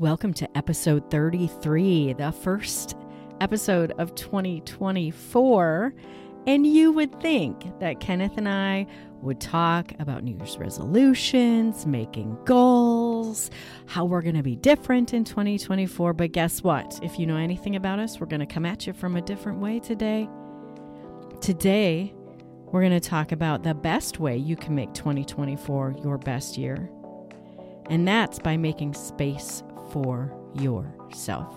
Welcome to episode 33, the first episode of 2024. And you would think that Kenneth and I would talk about New Year's resolutions, making goals, how we're going to be different in 2024. But guess what? If you know anything about us, we're going to come at you from a different way today. Today, we're going to talk about the best way you can make 2024 your best year. And that's by making space for yourself.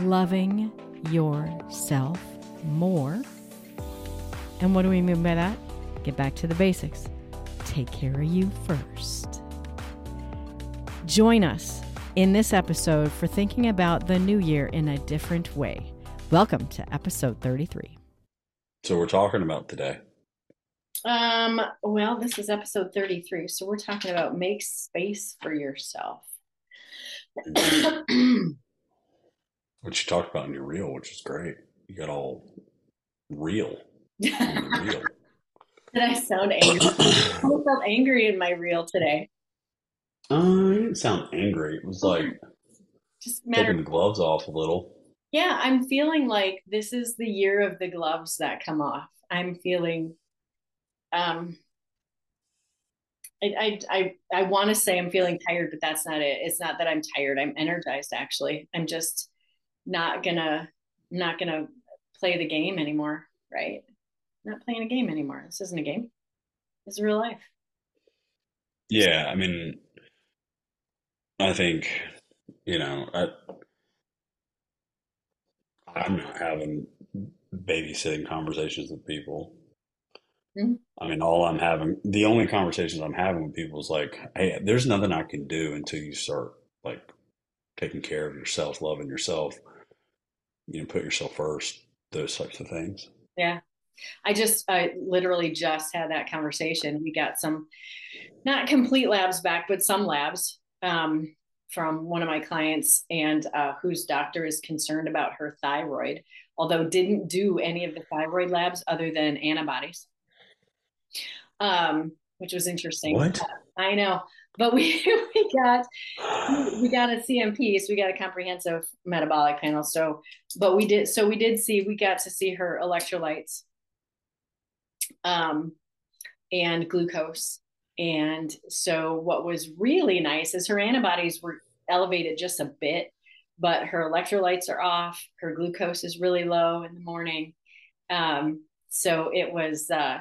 Loving yourself more. And what do we mean by that? Get back to the basics. Take care of you first. Join us in this episode for thinking about the new year in a different way. Welcome to episode 33. So we're talking about today. Um, well, this is episode 33, so we're talking about make space for yourself. what you talked about in your reel, which is great. You got all real. real. Did I sound angry? I felt angry in my reel today. Uh, you didn't sound angry. It was like just matter- taking the gloves off a little. Yeah, I'm feeling like this is the year of the gloves that come off. I'm feeling um I I I, want to say I'm feeling tired, but that's not it. It's not that I'm tired. I'm energized actually. I'm just not gonna not gonna play the game anymore, right? Not playing a game anymore. This isn't a game. It's real life. Yeah, I mean I think, you know, I I'm not having babysitting conversations with people. Mm-hmm. I mean, all I'm having, the only conversations I'm having with people is like, hey, there's nothing I can do until you start like taking care of yourself, loving yourself, you know, put yourself first, those types of things. Yeah. I just, I literally just had that conversation. We got some, not complete labs back, but some labs um, from one of my clients and uh, whose doctor is concerned about her thyroid, although didn't do any of the thyroid labs other than antibodies um, which was interesting. What? I know, but we we got we got a CMP, so we got a comprehensive metabolic panel. So, but we did so we did see we got to see her electrolytes, um, and glucose. And so, what was really nice is her antibodies were elevated just a bit, but her electrolytes are off. Her glucose is really low in the morning. Um, so it was uh,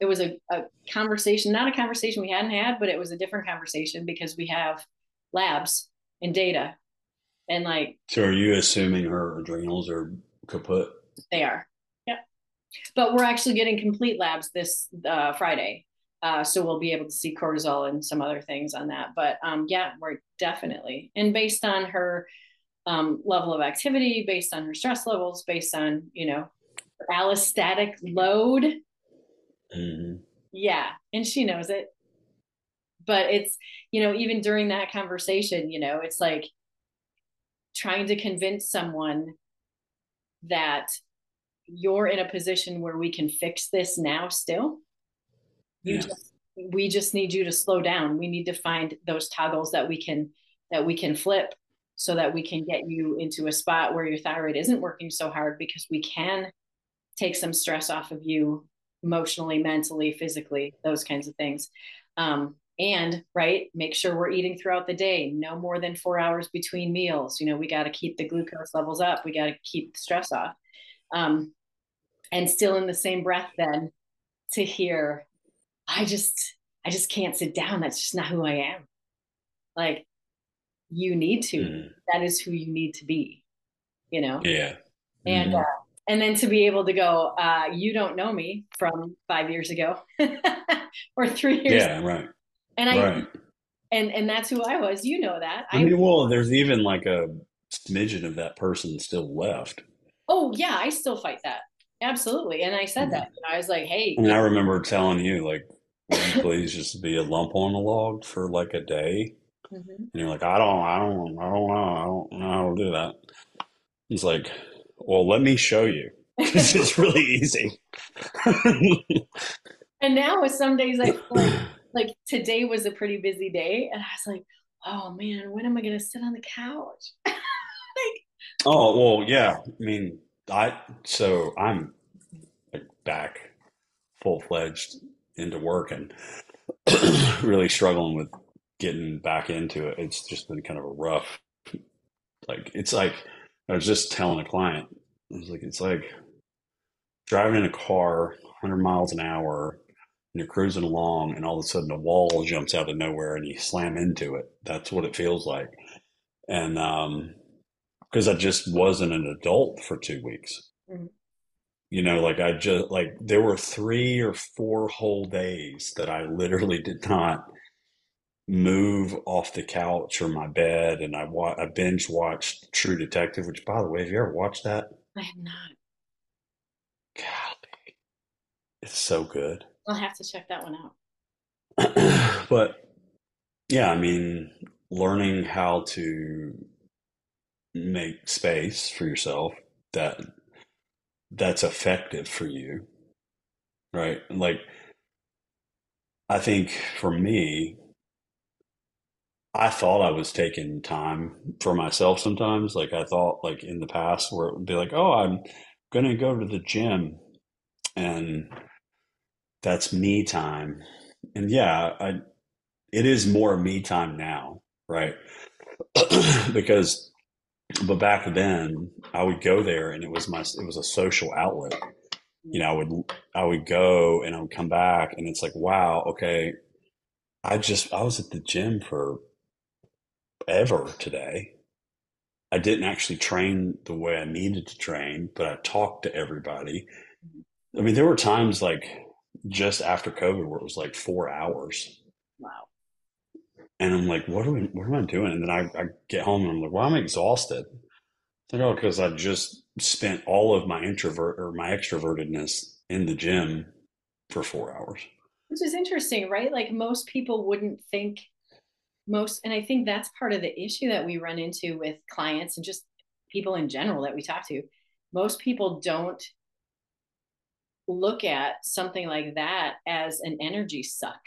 it was a, a conversation, not a conversation we hadn't had, but it was a different conversation because we have labs and data. And like So are you assuming her adrenals are kaput? They are. Yeah. But we're actually getting complete labs this uh, Friday. Uh, so we'll be able to see cortisol and some other things on that. But um, yeah, we're definitely and based on her um, level of activity, based on her stress levels, based on you know allostatic load, Mm-hmm. Yeah. And she knows it. But it's, you know, even during that conversation, you know, it's like trying to convince someone that you're in a position where we can fix this now still. You yeah. just we just need you to slow down. We need to find those toggles that we can that we can flip so that we can get you into a spot where your thyroid isn't working so hard because we can take some stress off of you emotionally, mentally, physically, those kinds of things. Um, and right, make sure we're eating throughout the day, no more than four hours between meals. You know, we got to keep the glucose levels up, we got to keep the stress off. Um, and still in the same breath, then to hear, I just, I just can't sit down. That's just not who I am. Like, you need to. Mm. That is who you need to be. You know. Yeah. And mm. uh, and then to be able to go uh, you don't know me from five years ago or three years yeah ago. right. And i right. and and that's who i was. You know that. I mean well there's even like a smidgen of that person still left. Oh yeah i still fight that. Absolutely. And i said that. I was like hey. And i remember telling you like please just be a lump on the log for like a day? Mm-hmm. and you're like i don't i don't i don't know. I don't know how to do that. It's like well, let me show you. Is really easy. and now with some days I like like today was a pretty busy day and I was like, oh man, when am I going to sit on the couch? like, oh well, yeah. I mean, I so I'm like back full fledged into work and really struggling with getting back into it. It's just been kind of a rough. Like it's like I was just telling a client, I was like, it's like driving in a car 100 miles an hour and you're cruising along and all of a sudden a wall jumps out of nowhere and you slam into it. That's what it feels like. And um because I just wasn't an adult for two weeks. Mm-hmm. You know, like I just like there were three or four whole days that I literally did not move off the couch or my bed, and I wa- I binge watched True Detective. Which, by the way, have you ever watched that? I have not. Golly, it's so good. I'll have to check that one out. but yeah, I mean, learning how to make space for yourself that that's effective for you right like i think for me i thought i was taking time for myself sometimes. Like i thought like in the past where it would be like oh i'm gonna go to the gym and that's me time. And yeah i it is more me time now right? Because but back then I would go there and it was my it was a social outlet. You know, I would I would go and I would come back and it's like, wow, okay, I just I was at the gym for ever today. I didn't actually train the way I needed to train, but I talked to everybody. I mean, there were times like just after COVID where it was like four hours. Wow. And I'm like, what are we, what am I doing? And then I, I get home and I'm like, well, I'm exhausted. I know oh, because I just spent all of my introvert or my extrovertedness in the gym for four hours. Which is interesting, right? Like most people wouldn't think most, and I think that's part of the issue that we run into with clients and just people in general that we talk to. Most people don't look at something like that as an energy suck,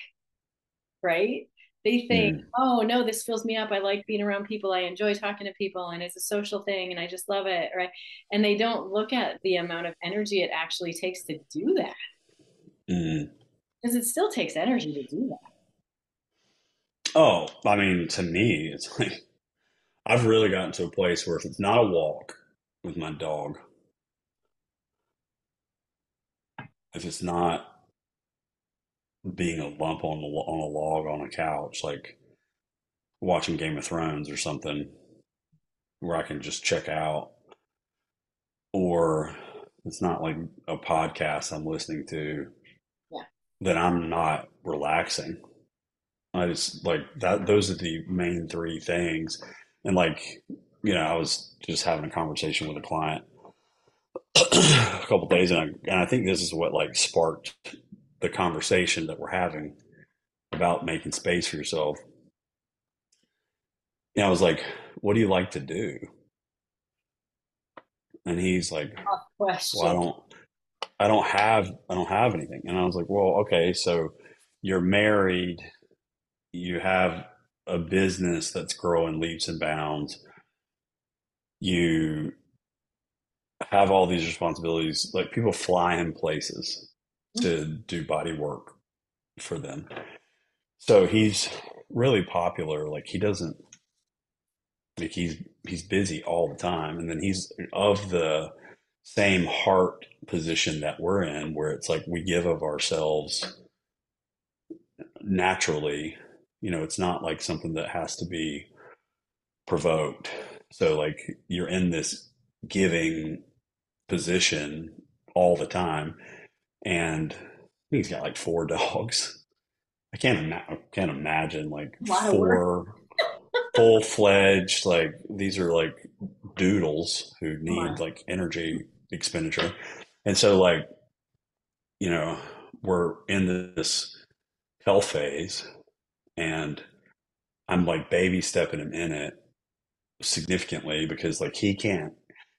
right? they think mm. oh no this fills me up i like being around people i enjoy talking to people and it's a social thing and i just love it right and they don't look at the amount of energy it actually takes to do that mm. because it still takes energy to do that oh i mean to me it's like i've really gotten to a place where if it's not a walk with my dog if it's not being a lump on the on a log on a couch, like watching Game of Thrones or something, where I can just check out, or it's not like a podcast I'm listening to. Yeah. That I'm not relaxing. I just like that. Those are the main three things, and like you know, I was just having a conversation with a client a couple days, and I, and I think this is what like sparked the conversation that we're having about making space for yourself. And I was like, what do you like to do? And he's like, well, I don't, I don't have, I don't have anything. And I was like, well, okay, so you're married, you have a business that's growing leaps and bounds. You have all these responsibilities. Like people fly in places to mm-hmm. do body work for them. So he's really popular. Like he doesn't like he's he's busy all the time, and then he's of the same heart position that we're in, where it's like we give of ourselves naturally. You know, it's not like something that has to be provoked. So like you're in this giving position all the time and he's got like four dogs. I can't ima- I can't imagine like four full fledged like these are like doodles who need like energy expenditure, and so like you know we're in this health phase, and I'm like baby stepping him in it significantly because like he can't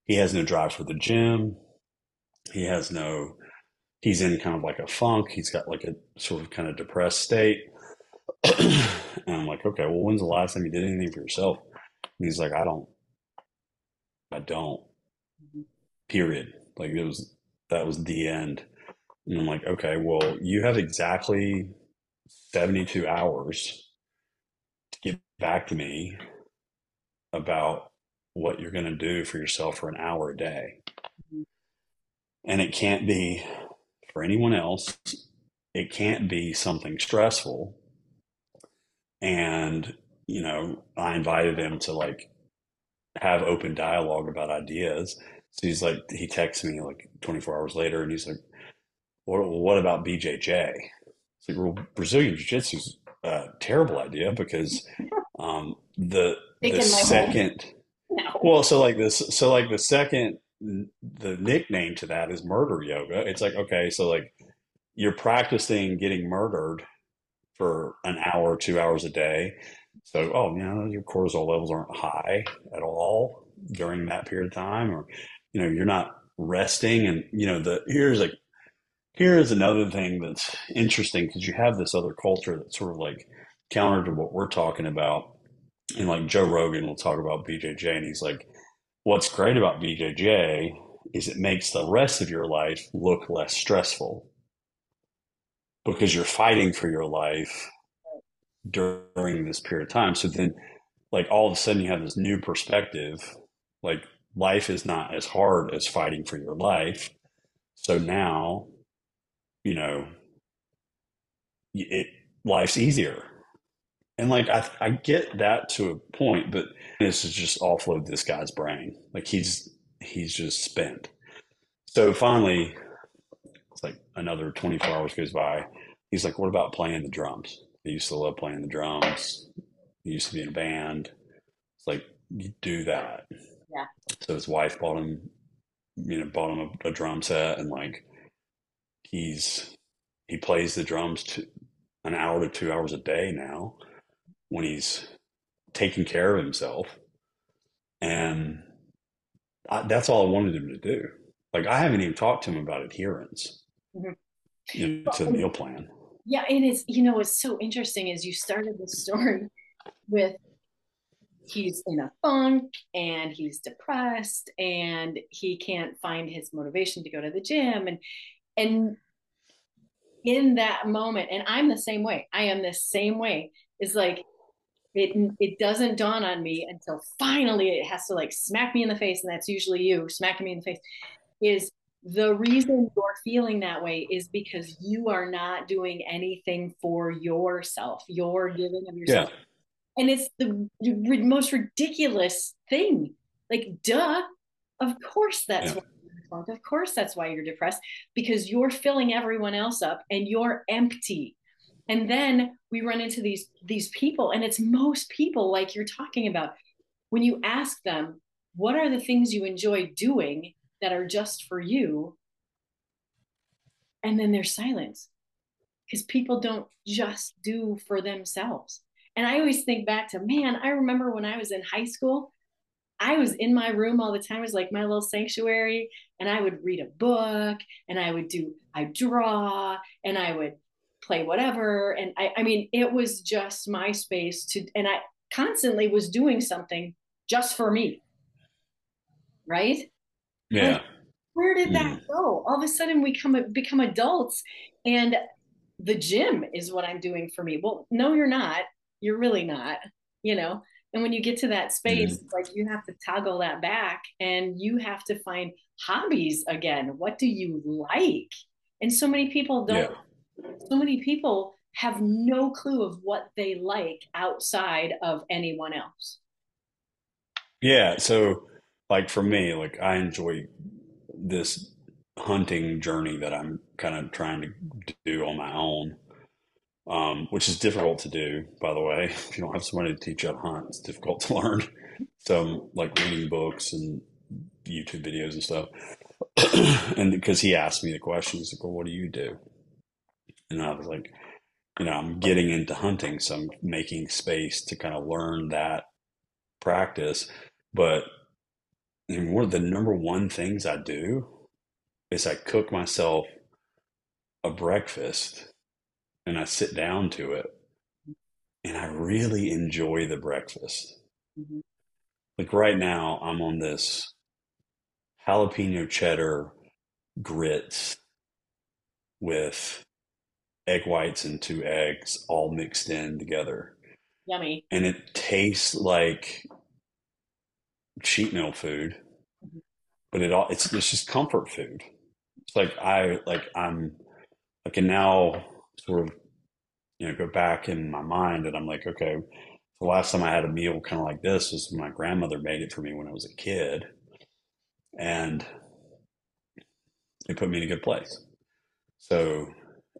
he has no drive for the gym he has no he's in kind of like a funk. He's got like a sort of kind of depressed state. and I'm like, okay, well, when's the last time you did anything for yourself? And he's like, I don't, I don't. Mm-hmm. Period. Like it was that was the end. And I'm like, okay, well, you have exactly 72 hours to get back to me about what you're going to do for yourself for an hour a day. Mm-hmm. And it can't be for anyone else, it can't be something stressful. And, you know, I invited him to like have open dialogue about ideas. So he's like, he texts me like 24 hours later and he's like, what, what about BJJ? It's like, well, Brazilian Jiu Jitsu is a terrible idea because um, the, the second, no. well, so like this, so like the second, the nickname to that is murder yoga. It's like, okay, so like you're practicing getting murdered for an hour, two hours a day. So, oh, you know, your cortisol levels aren't high at all during that period of time, or, you know, you're not resting. And, you know, the here's like, here's another thing that's interesting because you have this other culture that's sort of like counter to what we're talking about. And like Joe Rogan will talk about BJJ, and he's like, what's great about BJJ is it makes the rest of your life look less stressful because you're fighting for your life during this period of time. So then, like, all of a sudden, you have this new perspective. Like, life is not as hard as fighting for your life. So now, you know, it life's easier. And like I, I get that to a point, but this is just offload this guy's brain. Like he's he's just spent. So finally, it's like another 24 hours goes by. He's like, "What about playing the drums?" He used to love playing the drums. He used to be in a band. It's like you do that. Yeah. So his wife bought him, you know, bought him a, a drum set, and like he's he plays the drums to an hour to two hours a day now when he's taking care of himself. And I, that's all I wanted him to do. Like I haven't even talked to him about adherence mm-hmm. you know, to the meal plan. Yeah, and it's you know what's so interesting is you started the story with he's in a funk and he's depressed and he can't find his motivation to go to the gym and and in that moment and I'm the same way. I am the same way. Is like it it doesn't dawn on me until finally it has to like smack me in the face and that's usually you smacking me in the face is the reason you're feeling that way is because you are not doing anything for yourself you're giving of yourself yeah. and it's the most ridiculous thing like duh of course that's yeah. Of course that's why you're depressed because you're filling everyone else up and you're empty. And then we run into these these people and it's most people like you're talking about. When you ask them what are the things you enjoy doing that are just for you? And then there's silence because people don't just do for themselves. And i always think back to man i remember when i was in high school I was in my room all the time. It was like my little sanctuary. And I would read a book and I would do, I draw and I would play whatever. And I, I mean, it was just my space to, and I constantly was doing something just for me. Right? Yeah. Like, where did that mm. go? All of a sudden we come become adults and the gym is what I'm doing for me. Well, no, you're not. You're really not, you know? And when you get to that space, mm. like you have to toggle that back and you have to find hobbies again. What do you like? And so many people don't yeah so many people have no clue of what they like outside of anyone else. Yeah. So, like for me, like I enjoy this hunting journey that I'm kind of trying to do on my own, um, which is difficult to do, by the way. If you don't have somebody to teach you how to hunt, it's difficult to learn. So, like reading books and YouTube videos and stuff. and because he asked me the question, he's like, Well, what do you do? And I was like, you know, I'm getting into hunting, so I'm making space to kind of learn that practice. But one of the number one things I do is I cook myself a breakfast and I sit down to it and I really enjoy the breakfast. Mm-hmm. Like right now, I'm on this jalapeno cheddar grits with egg whites and two eggs all mixed in together. Yummy. And it tastes like cheat meal food, mm-hmm. but it all it's it's just comfort food. It's like I like I'm I can now sort of you know go back in my mind and I'm like, okay, the last time I had a meal kind of like this when my grandmother made it for me when I was a kid. And it put me in a good place. So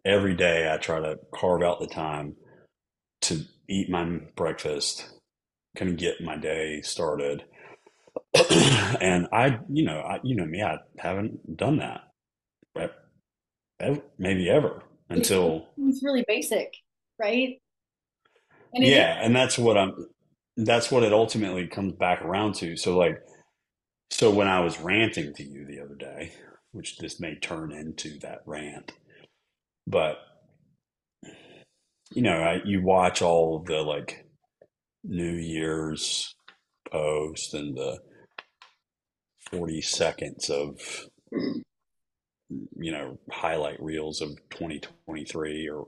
every day I try to carve out the time to eat my breakfast, kind of get my day started. and I, you know, I, you know me, I haven't done that. Maybe ever until it's really basic, right? And yeah, is- and that's what I'm. That's what it ultimately comes back around to. So, like, so when I was ranting to you the other day, which this may turn into that rant, but you know, I, you watch all of the like New Year's post and the 40 seconds of mm. You know highlight reels of 2023 or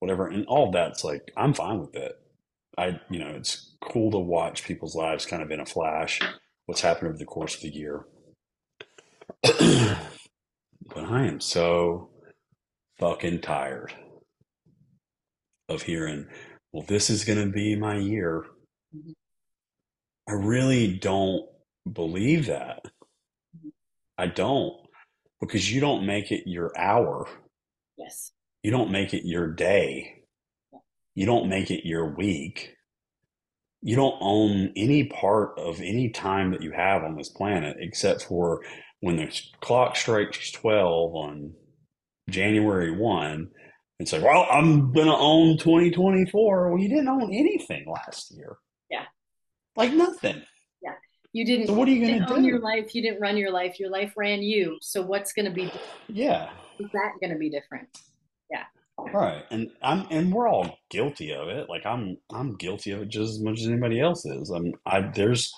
whatever and all that's like i'm fine with it i you know it's cool to watch people's lives kind of in a flash what's happened over the course of the year but i am so fucking tired of hearing, well, this is going to be my year. I really don't believe that. I don't because you don't make it your hour. Yes. You don't make it your day. You don't make it your week. You don't own any part of any time that you have on this planet except for when the clock strikes 12 on January 1, it's like, well, I'm going to own 2024. Well, you didn't own anything last year. Yeah. Like nothing. You didn't. So what are you going to do? Your life. You didn't run your life. Your life ran you. So what's going to be? Yeah. Is that going to be different? Yeah. Right. And I'm, and we're all guilty of it. Like I'm, I'm guilty of it just as much as anybody else is. I'm, I, there's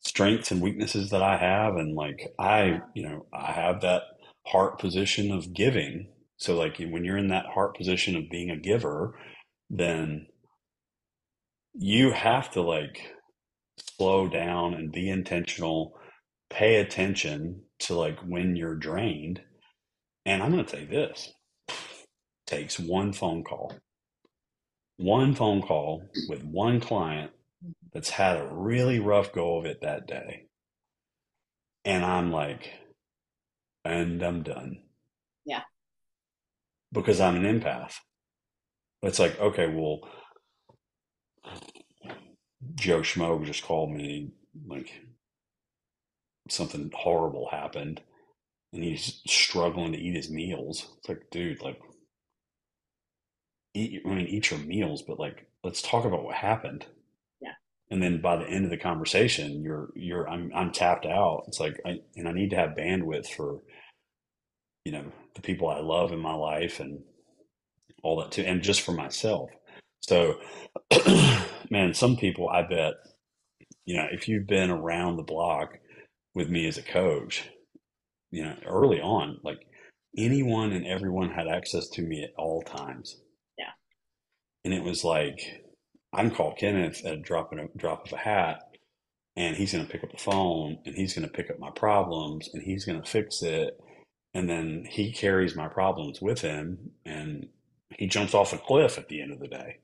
strengths and weaknesses that I have. And like, I, you know, I have that heart position of giving so, like when you're in that heart position of being a giver, then you have to like slow down and be intentional, pay attention to like when you're drained. And I'm going to say this takes one phone call, one phone call with one client that's had a really rough go of it that day. And I'm like, and I'm done Yeah. because I'm an empath. It's like, okay, well, Joe Schmo just called me, like something horrible happened, and he's struggling to eat his meals. It's like, dude, like, eat. I mean, eat your meals, but like, let's talk about what happened. Yeah. And then by the end of the conversation, you're you're I'm I'm tapped out. It's like, I, and I need to have bandwidth for you know the people I love in my life and all that too, and just for myself. So, man, some people I bet, you know, if you've been around the block with me as a coach, you know, early on, like anyone and everyone had access to me at all times. Yeah. And it was like I can call Kenneth at a drop of a drop of a hat and he's going to pick up the phone and he's going to pick up my problems and he's going to fix it and then he carries my problems with him and he jumps off a cliff at the end of the day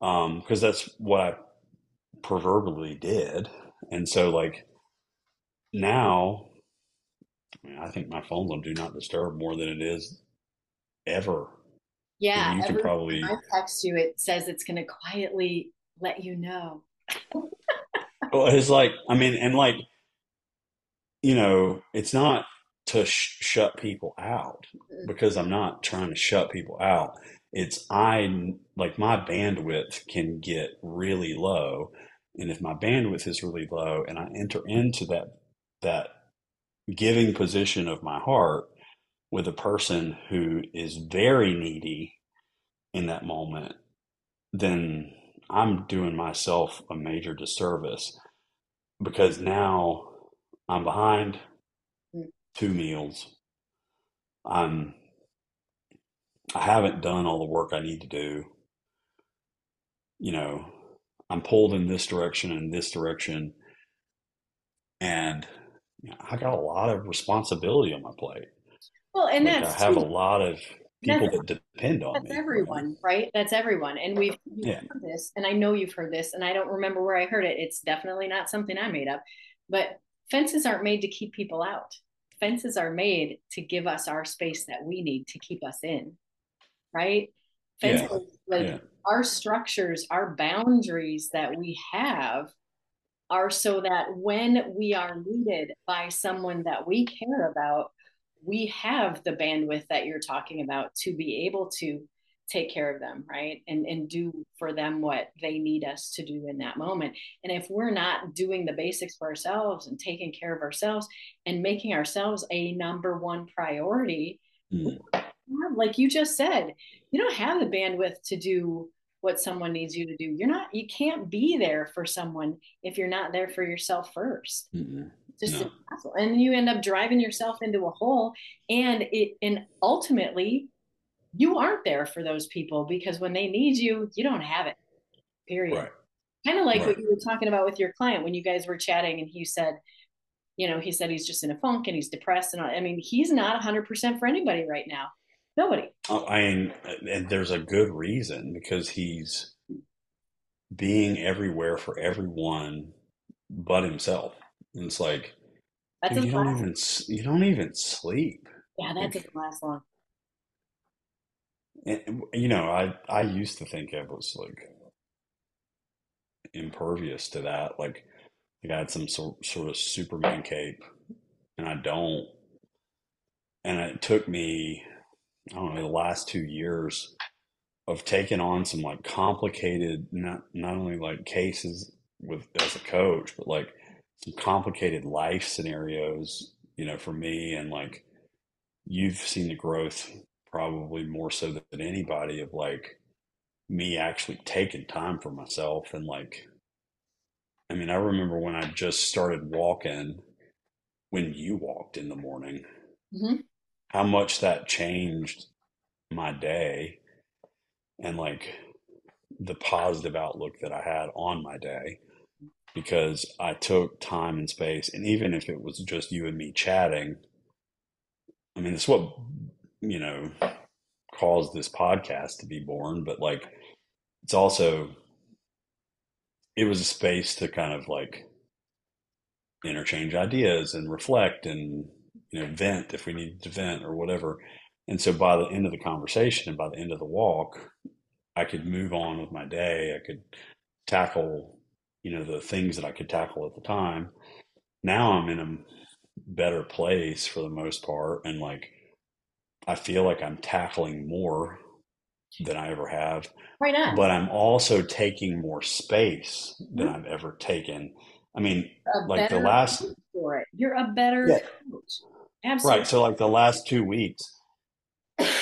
um because that's what i proverbially did. And so like now I, mean, I think my phone's on do not disturb more than it is ever. Yeah you could probably i text you it says it's going to quietly let you know. Well it's like i mean and like you know it's not to sh- shut people out because I'm not trying to shut people out. It's I like my bandwidth can get really low, and if my bandwidth is really low, and I enter into that that giving position of my heart with a person who is very needy in that moment, then I'm doing myself a major disservice because now I'm behind mm. two meals. I'm I haven't done all the work I need to do. You know, I'm pulled in this direction and this direction, and you know, I got a lot of responsibility on my plate. Well, and like that's I have too. a lot of people that's, that depend on that's me. everyone, right? That's everyone, and we've, we've yeah. heard this, and I know you've heard this, and I don't remember where I heard it. It's definitely not something I made up, but fences aren't made to keep people out. Fences are made to give us our space that we need to keep us in, right? Fences, yeah. like yeah. our structures, our boundaries that we have are so that when we are needed by someone that we care about, we have the bandwidth that you're talking about to be able to take care of them right and and do for them what they need us to do in that moment and if we're not doing the basics for ourselves and taking care of ourselves and making ourselves a number one priority mm. Like you just said you don't have the bandwidth to do what someone needs you to do you're not you can't be there for someone if you're not there for yourself 1st mm just no. impossible. And you end up driving yourself into a hole. And it and ultimately you aren't there for those people because when they need you, you don't have it. Period. Right. Kind of like right. what you were talking about with your client when you guys were chatting and he said, you know, he said he's just in a funk and he's depressed. And I mean, he's not 100% for anybody right now. Nobody. Oh, I mean, uh, and there's a good reason because he's being everywhere for everyone but himself. And it's like that's dude, you don't even you don't even sleep. Yeah, that doesn't last long. And, you know, I I used to think I was like impervious to that. Like, like I had some sort sort of Superman cape, and I don't. And it took me, I don't know, the last two years of taking on some like complicated, not not only like cases with as a coach, but like some complicated life scenarios, you know, for me and like you've seen the growth probably more so than anybody of like me actually taking time for myself and like I mean, I remember when I just started walking when you walked in the morning, mm-hmm. How much that changed my day and like the positive outlook that I had on my day because I took time and space. And even if it was just you and me chatting, I mean, it's what, you know, caused this podcast to be born. But like, it's also, it was a space to kind of like interchange ideas and reflect and, you know, vent if we needed to vent or whatever. And so by the end of the conversation and by the end of the walk, I could move on with my day. I could tackle you know the things that I could tackle at the time. Now I'm in a better place for the most part, and like I feel like I'm tackling more than I ever have. Right on. But I'm also taking more space than mm-hmm. I've ever taken. I mean, like the last for it. You're a better yeah. coach. Absolutely. Right. So like the last two weeks,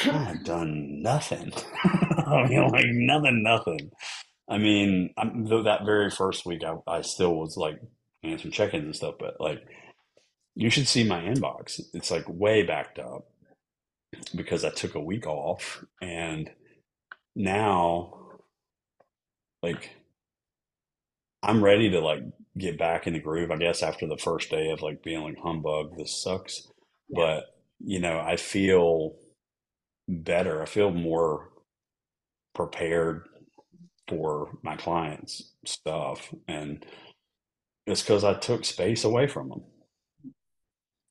I have done nothing. I mean, like nothing, nothing. I mean, I'm, that very first week, I, I still was like answering check-ins and stuff, but like, you should see my inbox. It's like way backed up because I took a week off, and now, like, I'm ready to like get back in the groove. I guess after the first day of like being like humbug, this sucks, but you know, I feel better. I feel more prepared for my clients' stuff. And it's because I took space away from them.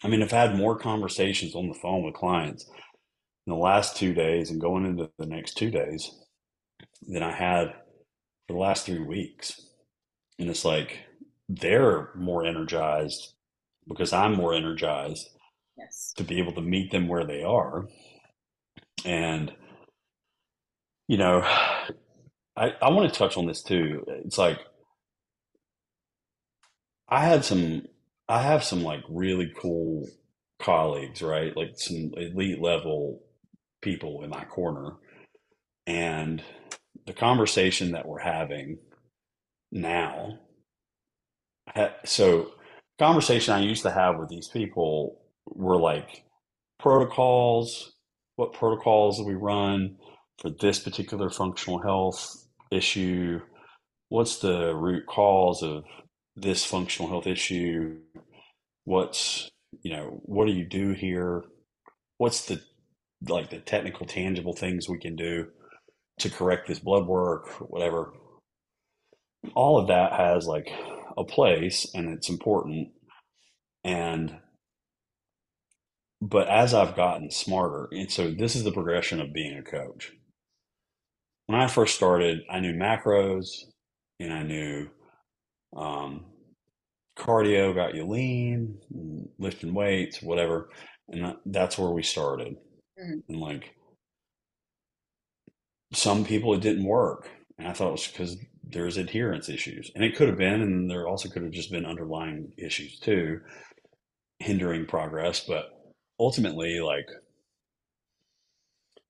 I mean, I've had more conversations on the phone with clients in the last two days and going into the next two days than I had for the last three weeks. And it's like they're more energized because I'm more energized to be able to meet them where they are. And, you know, I, I want to touch on this too. It's like I had some I have some like really cool colleagues, right? Like some elite level people in my corner. And the conversation that we're having now. So, conversation I used to have with these people were like protocols, what protocols we run for this particular functional health issue, what's the root cause of this functional health issue, what's you know what do you do here, what's the like the technical tangible things we can do to correct this blood work, whatever. All of that has like a place and it's important. And, but as I've gotten smarter, and so this is the progression of being a coach. When I first started, I knew macros and I knew um, cardio got you lean, lifting weights, whatever. And that's where we started. Mm-hmm. And like, some people it didn't work. And I thought it was because there's adherence issues. And it could have been, and there also could have just been underlying issues too, hindering progress. But ultimately, like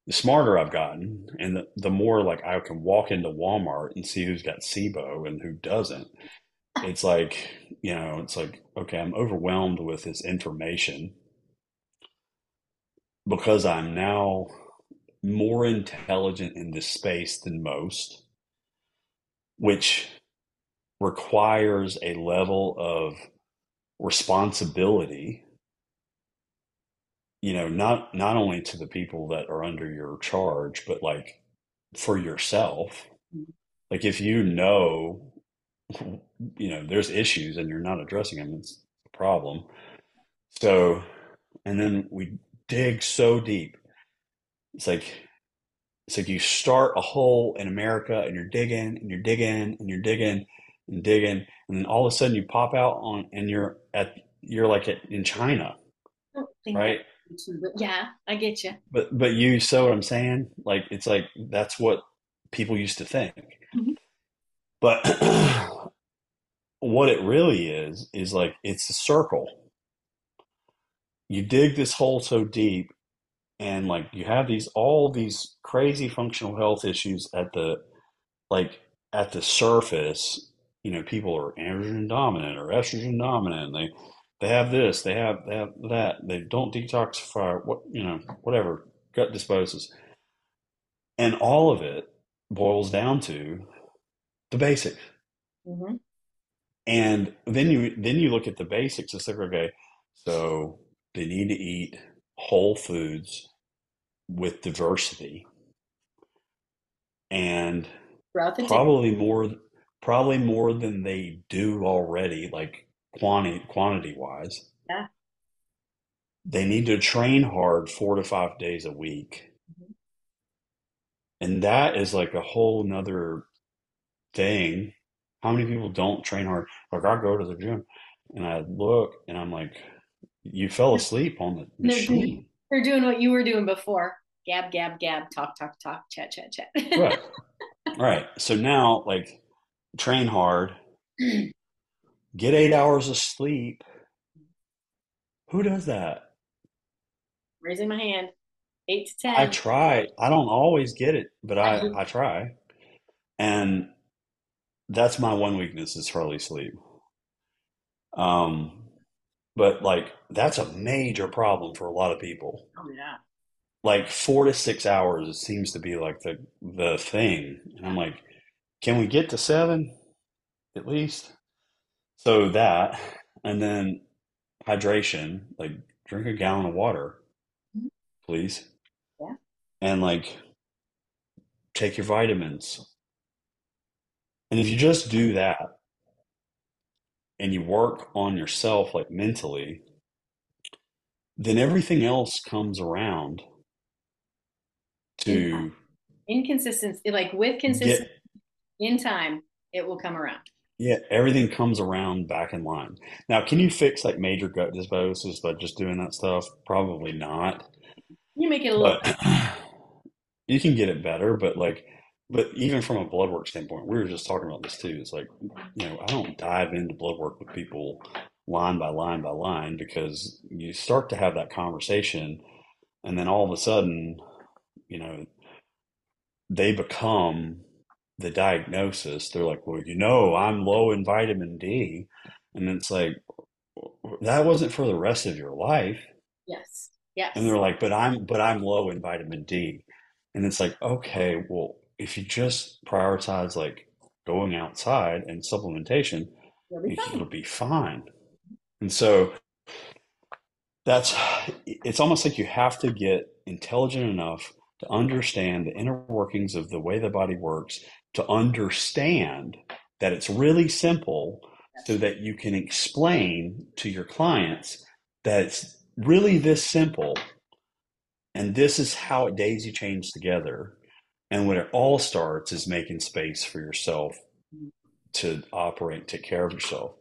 the smarter I've gotten, and the, the more like I can walk into Walmart and see who's got SIBO and who doesn't. It's like, you know, it's like, okay, I'm overwhelmed with this information because I'm now more intelligent in this space than most, which requires a level of responsibility you know not not only to the people that are under your charge but like for yourself mm-hmm. like if you know you know there's issues and you're not addressing them it's a problem so and then we dig so deep it's like it's like you start a hole in America and you're digging and you're digging and you're digging and digging, and then all of a sudden you pop out on and you're at you're like at, in China, right? Yeah, I get you. But but you so what I'm saying? Like it's like that's what people used to think. Mm-hmm. But what it really is is like it's a circle. You dig this hole so deep and like you have these all these crazy functional health issues at the like at the surface you know people are androgen dominant or estrogen dominant they they have this they have they have that they don't detoxify what you know whatever gut dysbiosis. And all of it boils down to the basics. Mm-hmm. and then you then you look at the basics it's like okay so they need to eat whole foods with diversity. And probably more probably more than they do already like quantity quantity wise yeah they need to train hard four to five days a week mm-hmm. and that is like a whole nother thing how many people don't train hard like i go to the gym and i look and i'm like you fell asleep on the machine. They're doing what you were doing before. Gab, gab, gab, talk, talk, talk, chat, chat, chat. right. Right. So now, like, train hard, get eight hours of sleep. Who does that? Raising my hand. Eight to ten. I try. I don't always get it, but I, I try. And that's my one weakness is hardly sleep. Um, but like that's a major problem for a lot of people. Oh yeah. Like four to six hours it seems to be like the the thing. And I'm like, can we get to seven at least? So that and then hydration, like drink a gallon of water, mm-hmm. please. Yeah. And like take your vitamins. And if you just do that, and you work on yourself like mentally, then everything else comes around to inconsistency like with consistency in time it will come around yeah everything comes around back in line. Now can you fix like major gut dysbiosis by just doing that stuff? Probably not. You make it a little you can get it better but like but even from a blood work standpoint, we were just talking about this too. It's like, you know, I don't dive into blood work with people line by line by line because you start to have that conversation and then all of a sudden, you know, they become the diagnosis, they're like, well, you know, I'm low in vitamin D. And it's like, that wasn't for the rest of your life. Yes. Yes. And they're like, but I'm, but I'm low in vitamin D. And it's like, okay, well, if you just prioritize like going outside and supplementation, be it'll be fine. And so that's, it's almost like you have to get intelligent enough to understand the inner workings of the way the body works, to understand that it's really simple so that you can explain to your clients that it's really this simple and this is how it daisy chains together and when it all starts is making space for yourself to operate take care of yourself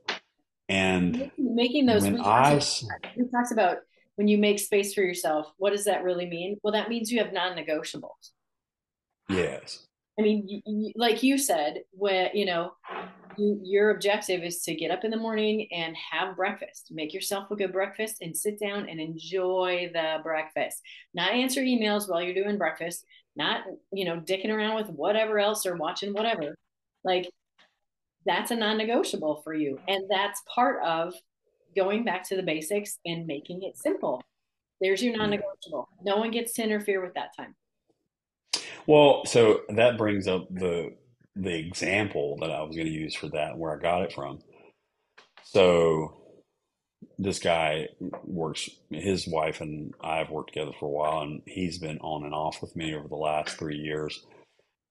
and making those when I, he talks about when you make space for yourself, what does that really mean? Well, that means you have non-negotiables. Yes. I mean, you, you, like you said, when you know, you, your objective is to get up in the morning and have breakfast. Make yourself a good breakfast and sit down and enjoy the breakfast. Not answer emails while you're doing breakfast. Not you know, dicking around with whatever else or watching whatever. Like that's a non-negotiable for you, and that's part of going back to the basics and making it simple. There's your non negotiable. No one gets to interfere with that time. Well, so that brings up the the example that I was going to use for that, where I got it from. So this guy works his wife and I have worked together for a while and he's been on and off with me over the last 3 years.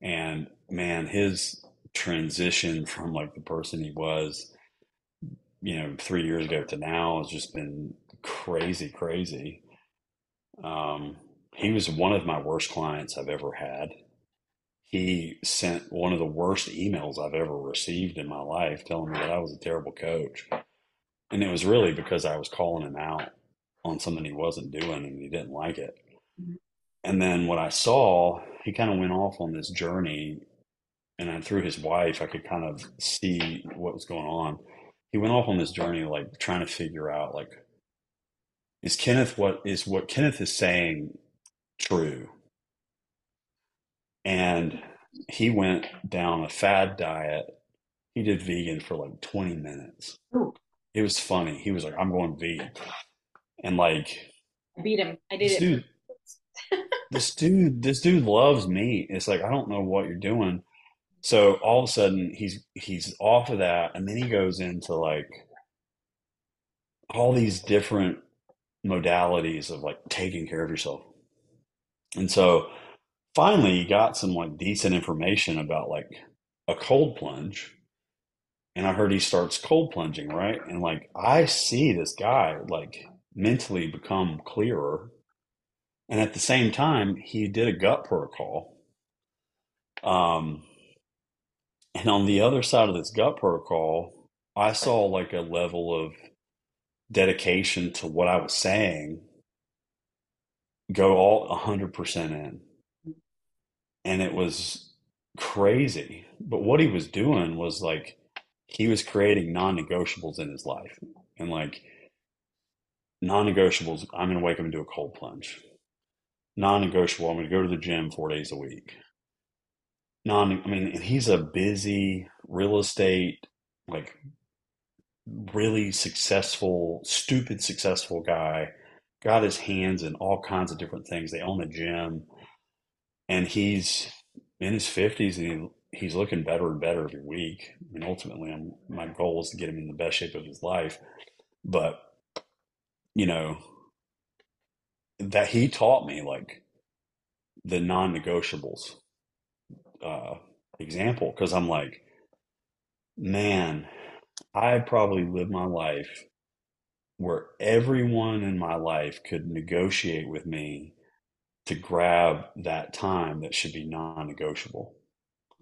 And man, his transition from like the person he was you know, three years ago to now has just been crazy, crazy. Um, he was one of my worst clients I've ever had. He sent one of the worst emails I've ever received in my life telling me that I was a terrible coach. And it was really because I was calling him out on something he wasn't doing and he didn't like it. Mm-hmm. And then what I saw, he kind of went off on this journey. And then through his wife, I could kind of see what was going on he went off on this journey like trying to figure out like is Kenneth what is what Kenneth is saying true? And he went down a fad diet. He did vegan for like 20 minutes. Ooh. It was funny. He was like, I'm going vegan. And like I beat him. I did this it. Dude, this dude, this dude loves meat. It's like, I don't know what you're doing. So all of a sudden he's he's off of that, and then he goes into like all these different modalities of like taking care of yourself. And so finally he got some like decent information about like a cold plunge. And I heard he starts cold plunging, right? And like I see this guy like mentally become clearer. And at the same time, he did a gut protocol. Um, and on the other side of this gut protocol, I saw like a level of dedication to what I was saying go all 100% in. And it was crazy. But what he was doing was like, he was creating non negotiables in his life. And like, non negotiables, I'm going to wake up and do a cold plunge. Non negotiable, I'm going to go to the gym four days a week non I mean he's a busy real estate like really successful stupid successful guy got his hands in all kinds of different things. They own a gym. And he's in his 50s and he, he's looking better and better every week. I mean ultimately I'm, my goal is to get him in the best shape of his life. But you know that he taught me like the non-negotiables uh, example. Because I'm like, man, I probably lived my life where everyone in my life could negotiate with me to grab that time that should be non-negotiable.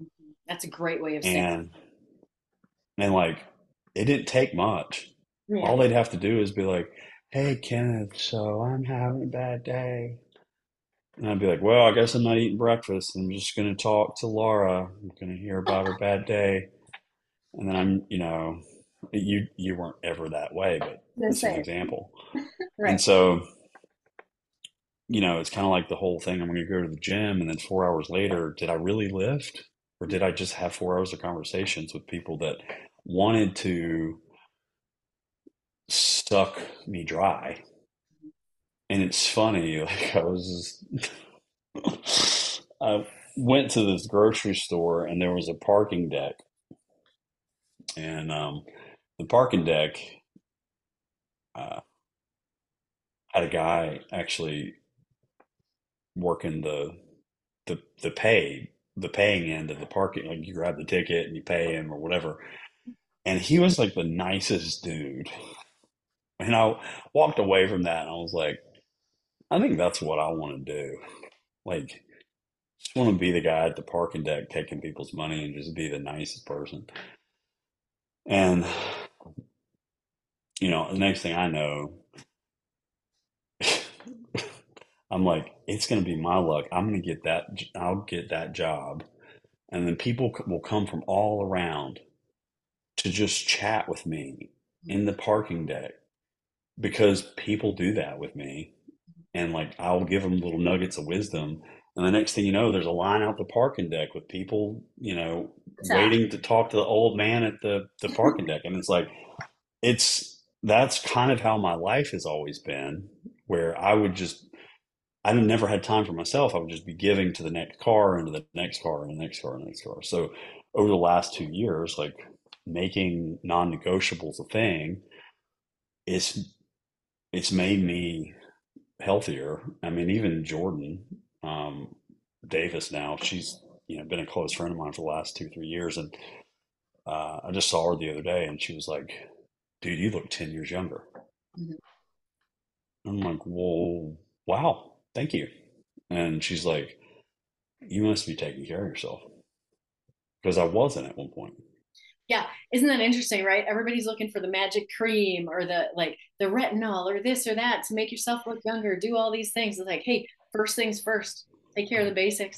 Mm-hmm. That's a great way of saying. And and like it didn't take much. Yeah. All they'd have to do is be like, "Hey, Kenneth, so I'm having a bad day. And I'd be like, well, I guess I'm not eating breakfast. I'm just going to talk to Laura. I'm going to hear about her bad day. And then I'm, you know, you you weren't ever that way, but that's an example. right. And so, you know, it's kind of like the whole thing. I'm going to go to the gym, and then four hours later, did I really lift? or did I just have four hours of conversations with people that wanted to suck me dry? And it's funny, like I was just, I went to this grocery store and there was a parking deck. And um, the parking deck uh, had a guy actually working the the the pay the paying end of the parking like you grab the ticket and you pay him or whatever. And he was like the nicest dude. And i walked away from that and i was like i think that's what i want to do. Like just want to be the guy at the parking deck taking people's money and just be the nicest person. And you know the next thing i know I'm like, it's going to be my luck. I'm going to get that. I'll get that job. And then people will come from all around to just chat with me mm-hmm. in the parking deck because people do that with me. And like, I'll give them little nuggets of wisdom. And the next thing you know, there's a line out the parking deck with people, you know, waiting to talk to the old man at the, the parking deck. And it's like, it's, that's kind of how my life has always been, where I would just I never had time for myself. I would just be giving to the next car and to the next car and the next car and the next car. So over the last two years, like making non-negotiables a thing, it's it's made me healthier. I mean, even Jordan um, Davis now, she's you know been a close friend of mine for the last two three years, and uh, I just saw her the other day, and she was like, "Dude, you look ten years younger." Mm-hmm. I'm like, "Whoa, wow." thank you. And she's like, you must be taking care of yourself. Because I wasn't at one point. Yeah. Isn't that interesting, right? Everybody's looking for the magic cream or the like the retinol or this or that to make yourself look younger, do all these things. It's like, hey, first things first, take care of the basics.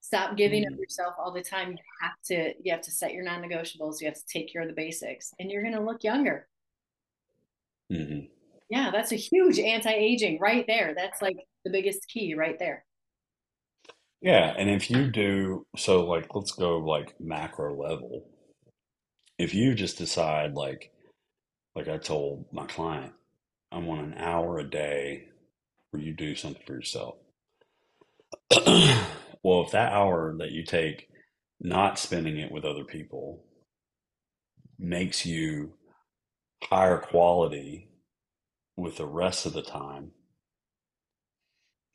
Stop giving mm-hmm. of yourself all the time. You have to you have to set your non-negotiables. You have to take care of the basics and you're gonna look younger. Mm-hmm. Yeah, that's a huge anti-aging right there. That's like the biggest key right there. Yeah, and if you do so like let's go like macro level. If you just decide like like I told my client, I want an hour a day where you do something for yourself. well, if that hour that you take not spending it with other people makes you higher quality with the rest of the time,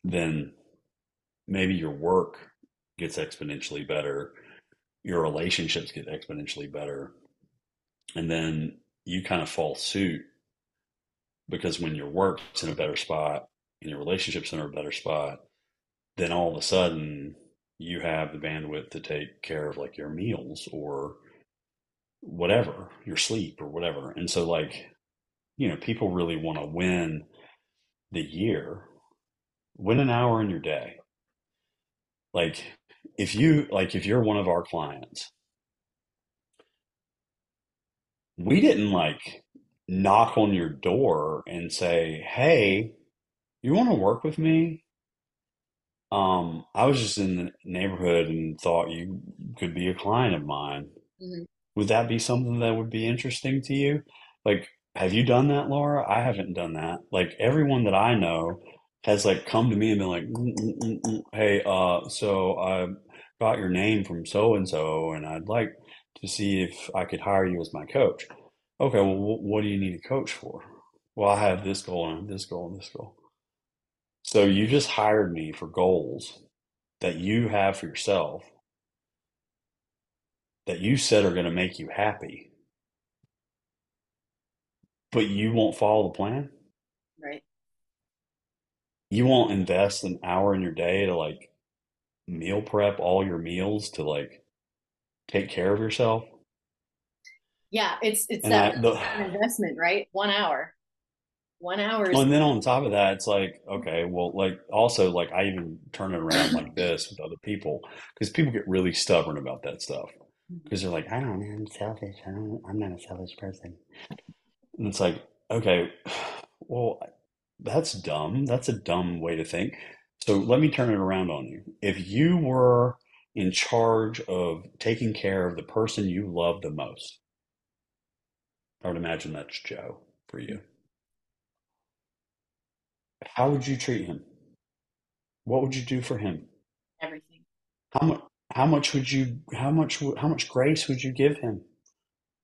then maybe your work gets exponentially better, your relationships get exponentially better, and then you kind of fall suit because when your work's in a better spot and your relationships in a better spot, then all of a sudden you have the bandwidth to take care of like your meals or whatever, your sleep or whatever. And so like you know, people really want to win the year, win an hour in your day. Like if you like if you're one of our clients, we didn't like knock on your door and say, "Hey, you want to work with me?" Um, I was just in the neighborhood and thought you could be a client of mine. Mm-hmm. Would that be something that would be interesting to you? Like have you done that, Laura? I haven't done that. Like everyone that I know has like come to me and been like, mm, mm, mm, "Hey, uh, so I got your name from so and so, and I'd like to see if I could hire you as my coach." Okay, well, what do you need a coach for? Well, I have this goal and this goal and this goal. So you just hired me for goals that you have for yourself that you said are going to make you happy but you won't follow the plan. Right. You won't invest an hour in your day to like meal prep all your meals to like take care of yourself. Yeah, it's it's and that I, the, investment, right? One hour. One hour. Well, and then on top of that, it's like, okay, well, like also like I even turn it around like this with other people because people get really stubborn about that stuff because mm-hmm. they're like, I don't, know, I'm selfish. I don't, I'm not a selfish person. And it's like, okay, well, that's dumb. That's a dumb way to think. So let me turn it around on you. If you were in charge of taking care of the person you love the most, I would imagine that's Joe for you. How would you treat him? What would you do for him? Everything. How much? How much would you? How much? How much grace would you give him?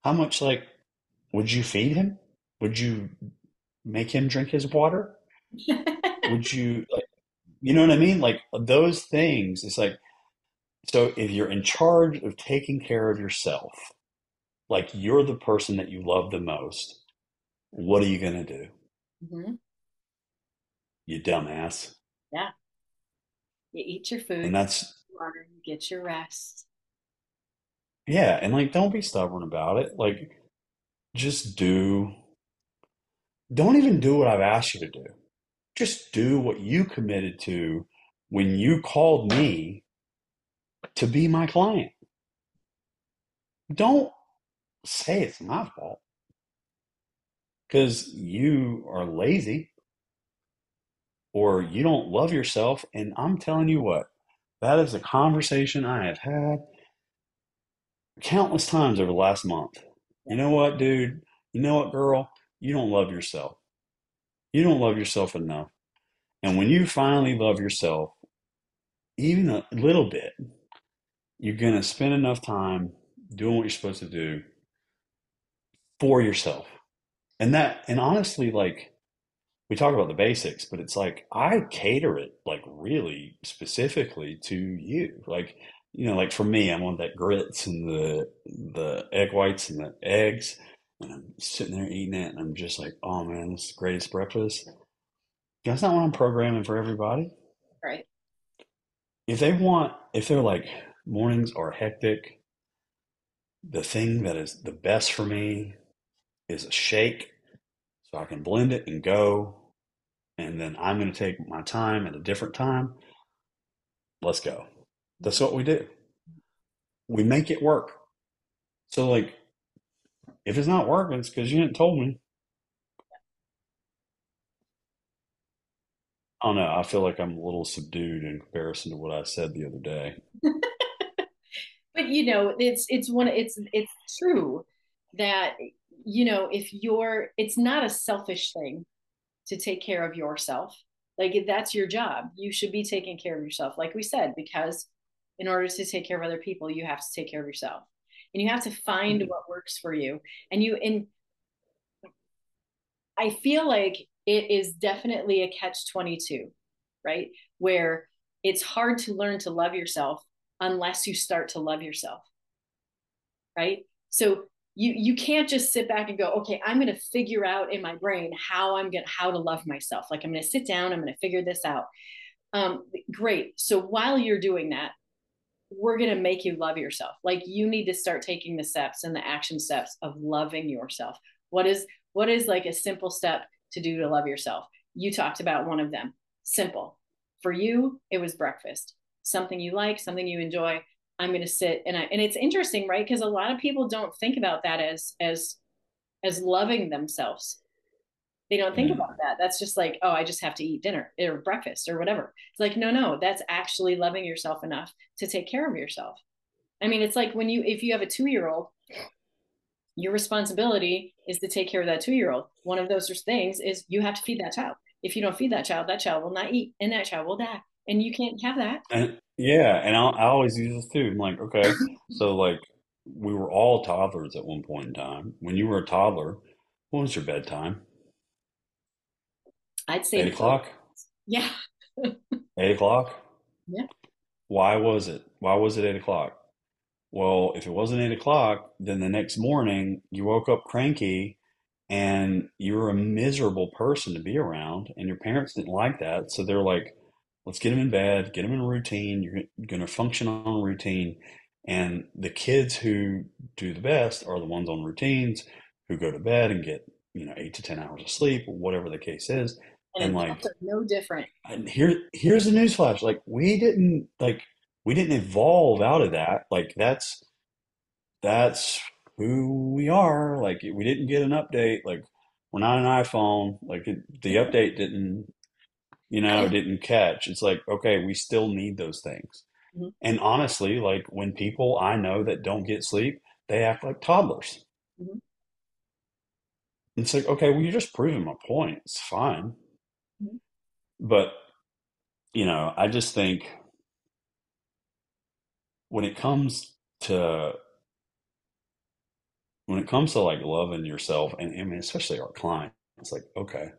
How much like would you feed him? Would you make him drink his water? would you like? You know what I mean? Like those things. It's like so if you're in charge of taking care of yourself, like you're the person that you love the most, what are you going to do? Mm-hmm. You dumbass. Yeah. You eat your food. And that's water, you get your rest. Yeah, and like don't be stubborn about it. Like just do don't even do what I've asked you to do. Just do what you committed to when you called me to be my client. Don't say it's my fault because you are lazy or you don't love yourself. And I'm telling you what, that is a conversation I have had countless times over the last month. You know what, dude? You know what, girl? You don't love yourself. You don't love yourself enough. And when you finally love yourself, even a little bit, you're going to spend enough time doing what you're supposed to do for yourself. And that, and honestly, like, we talk about the basics, but it's like I cater it like really specifically to you. Like, you know, like for me, I'm on that grits and the the egg whites and the eggs, and I'm sitting there eating it, and I'm just like, oh man, this is the greatest breakfast. That's not what I'm programming for everybody. Right. If they want, if they're like, mornings are hectic. The thing that is the best for me is a shake so I can blend it and go. And then I'm going to take my time at a different time. Let's go. That's what we do. We make it work. So, like, if it's not working, it's because you didn't told me. I don't know. I feel like I'm a little subdued in comparison to what I said the other day. but you know it's it's one it's it's true that you know if you're it's not a selfish thing to take care of yourself. Like that's your job you should be taking care of yourself. Like we said because in order to take care of other people you have to take care of yourself. And you have to find mm-hmm. what works for you. And you and i feel like it is definitely a catch 22 right? Where it's hard to learn to love yourself unless you start to love yourself right? So you you can't just sit back and go okay i'm going to figure out in my brain how i'm going to how to love myself. Like i'm going to sit down i'm going to figure this out. Um, great. So while you're doing that we're going to make you love yourself. Like you need to start taking the steps and the action steps of loving yourself. What is what is like a simple step to do to love yourself? You talked about one of them. Simple. For you it was breakfast. Something you like, something you enjoy. I'm going to sit and I, and it's interesting, right? Because a lot of people don't think about that as as as loving themselves. They don't think mm. about that. That's just like, oh, I just have to eat dinner or breakfast or whatever. It's like, no, no, that's actually loving yourself enough to take care of yourself. I mean, it's like when you if you have a two year old, your responsibility is to take care of that two year old. One of those things is you have to feed that child. If you don't feed that child, that child will not eat, and that child will die and you can't have that. And yeah, and I, I always use this too. I'm like, okay, so like we were all toddlers at one point in time. When you were a toddler, what was your bedtime? I'd say eight o'clock. Yeah. eight o'clock. Yeah. Why was it? Why was it eight o'clock? Well, if it wasn't eight o'clock, then the next morning you woke up cranky and you were a miserable person to be around, and your parents didn't like that. So they're like, let's get them in bed, get them in a routine. You're going to function on routine. And the kids who do the best are the ones on routines who go to bed and get, you know, eight to 10 hours of sleep, whatever the case is. And, and like, no different. And here, here's a newsflash. Like we didn't like, we didn't evolve out of that. Like that's, that's who we are. Like we didn't get an update. Like we're not an iPhone. Like it, the update didn't you know, didn't catch. It's like, okay, we still need those things. Mm-hmm. And honestly, like when people I know that don't get sleep, they act like toddlers. Mm-hmm. It's like, okay, well, you're just proving my point. It's fine. Mm-hmm. But, you know, I just think when it comes to when it comes to like loving yourself and I mean especially our clients, it's like, okay,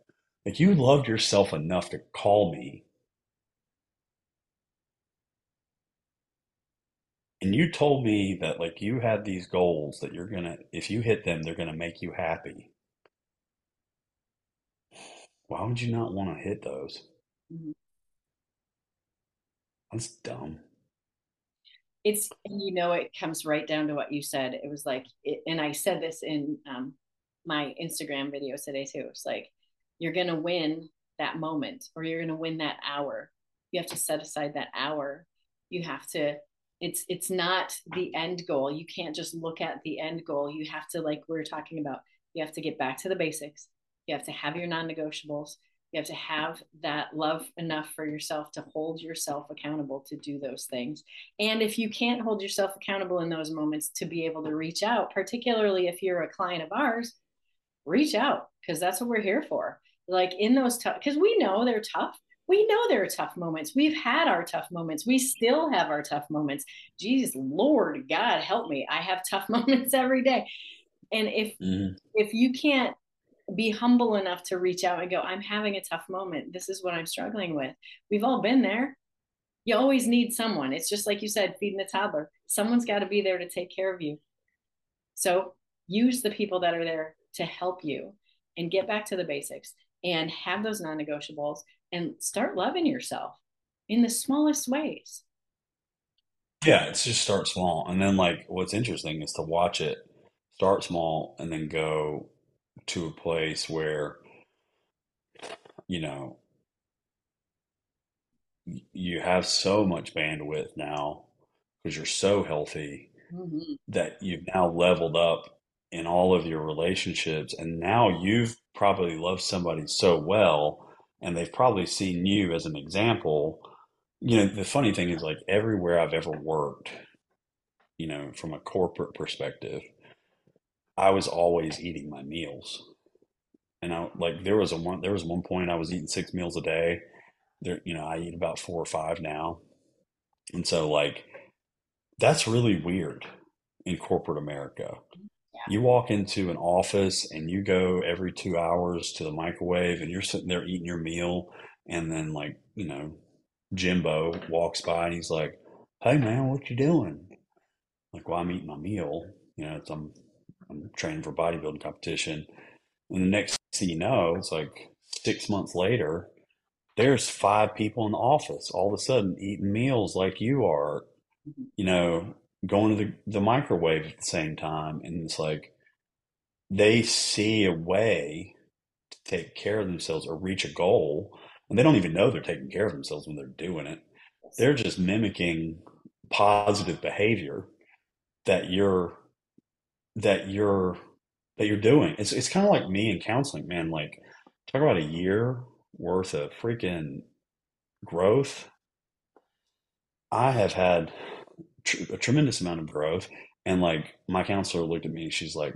like you loved yourself enough to call me. And you told me that like you had these goals that you're gonna if you hit them they're gonna make you happy. Why would you not want to hit those? Mm-hmm. that's dumb. It's you know it comes right down to what you said. It was like it, and i said this in um, my instagram video today too. It's like you're gonna win that moment or you're gonna win that hour. You have to set aside that hour. You have to it's it's not the end goal. You can't just look at the end goal. You have to like we are talking about you have to get back to the basics. You have to have your non-negotiables. You have to have that love enough for yourself to hold yourself accountable to do those things. And if you can't hold yourself accountable in those moments to be able to reach out particularly if you're a client of ours reach out because that's what we're here for like in those tough because we know they're tough we know there are tough moments. We've had our tough moments. We still have our tough moments. Jesus, Lord God, help me. I have tough moments every day. And if mm-hmm. if you can't be humble enough to reach out and go, I'm having a tough moment. This is what I'm struggling with. We've all been there. You always need someone. It's just like you said, feeding a toddler. Someone's got to be there to take care of you. So use the people that are there to help you and get back to the basics and have those non negotiables and start loving yourself in the smallest ways. Yeah, it's just start small. And then, like, what's interesting is to watch it start small and then go to a place where, you know, you have so much bandwidth now because you're so healthy mm-hmm. that you've now leveled up in all of your relationships. And now you've probably loved somebody so well and they've probably seen you as an example. You know, the funny thing is like everywhere I've ever worked, you know, from a corporate perspective, I was always eating my meals. And I like there was a one there was one point I was eating six meals a day. There, you know, I eat about four or five now. And so like that's really weird in corporate America. You walk into an office and you go every two hours to the microwave and you're sitting there eating your meal. And then, like, you know, Jimbo walks by and he's like, Hey, man, what you doing? Like, well, I'm eating my meal. You know, I'm, I'm training for bodybuilding competition. And the next thing you know, it's like six months later, there's five people in the office all of a sudden eating meals like you are, you know, going to the, the microwave at the same time. And it's like they see a way to take care of themselves or reach a goal. And they don't even know they're taking care of themselves when they're doing it. They're just mimicking positive behavior that you're that you're that you're doing. It's it's kind of like me in counseling, man. Like talk about a year worth of freaking growth. I have had tr- a tremendous amount of growth. And like my counselor looked at me, she's like,